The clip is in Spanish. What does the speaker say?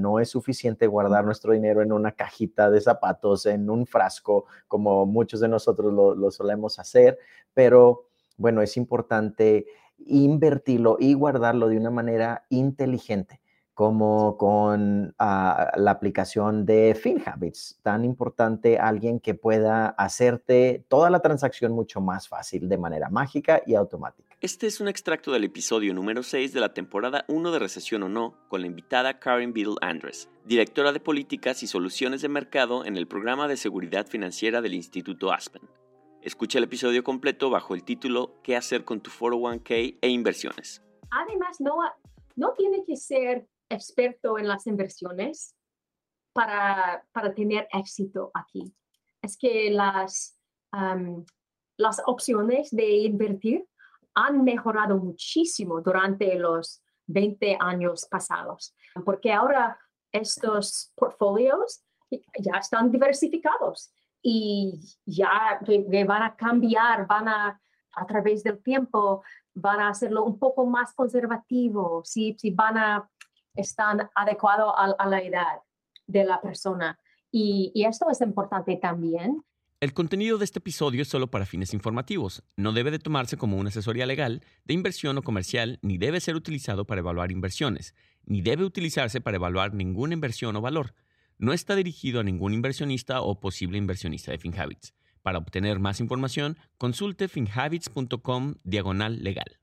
No es suficiente guardar nuestro dinero en una cajita de zapatos, en un frasco, como muchos de nosotros lo, solemos hacer, pero bueno, es importante invertirlo y guardarlo de una manera inteligente como con ah, la aplicación de FinHabits, tan importante alguien que pueda hacerte toda la transacción mucho más fácil de manera mágica y automática. Este es un extracto del episodio número 6 de la temporada 1 de Recesión o No con la invitada Karen Biddle Andres, directora de políticas y soluciones de mercado en el programa de seguridad financiera del Instituto Aspen. Escucha el episodio completo bajo el título ¿Qué hacer con tu 401k e inversiones? Además, no, no tiene que ser experto en las inversiones para, para tener éxito aquí. Es que las, las opciones de invertir han mejorado muchísimo durante los 20 años pasados, porque ahora estos portfolios ya están diversificados y ya van a cambiar, van a, a través del tiempo, van a hacerlo un poco más conservativo, si, si van a están adecuados a, la edad de la persona. Y, esto es importante también. El contenido de este episodio es solo para fines informativos. No debe de tomarse como una asesoría legal, de inversión o comercial, ni debe ser utilizado para evaluar inversiones, ni debe utilizarse para evaluar ninguna inversión o valor. No está dirigido a ningún inversionista o posible inversionista de FinHabits. Para obtener más información, consulte finhabits.com diagonal legal.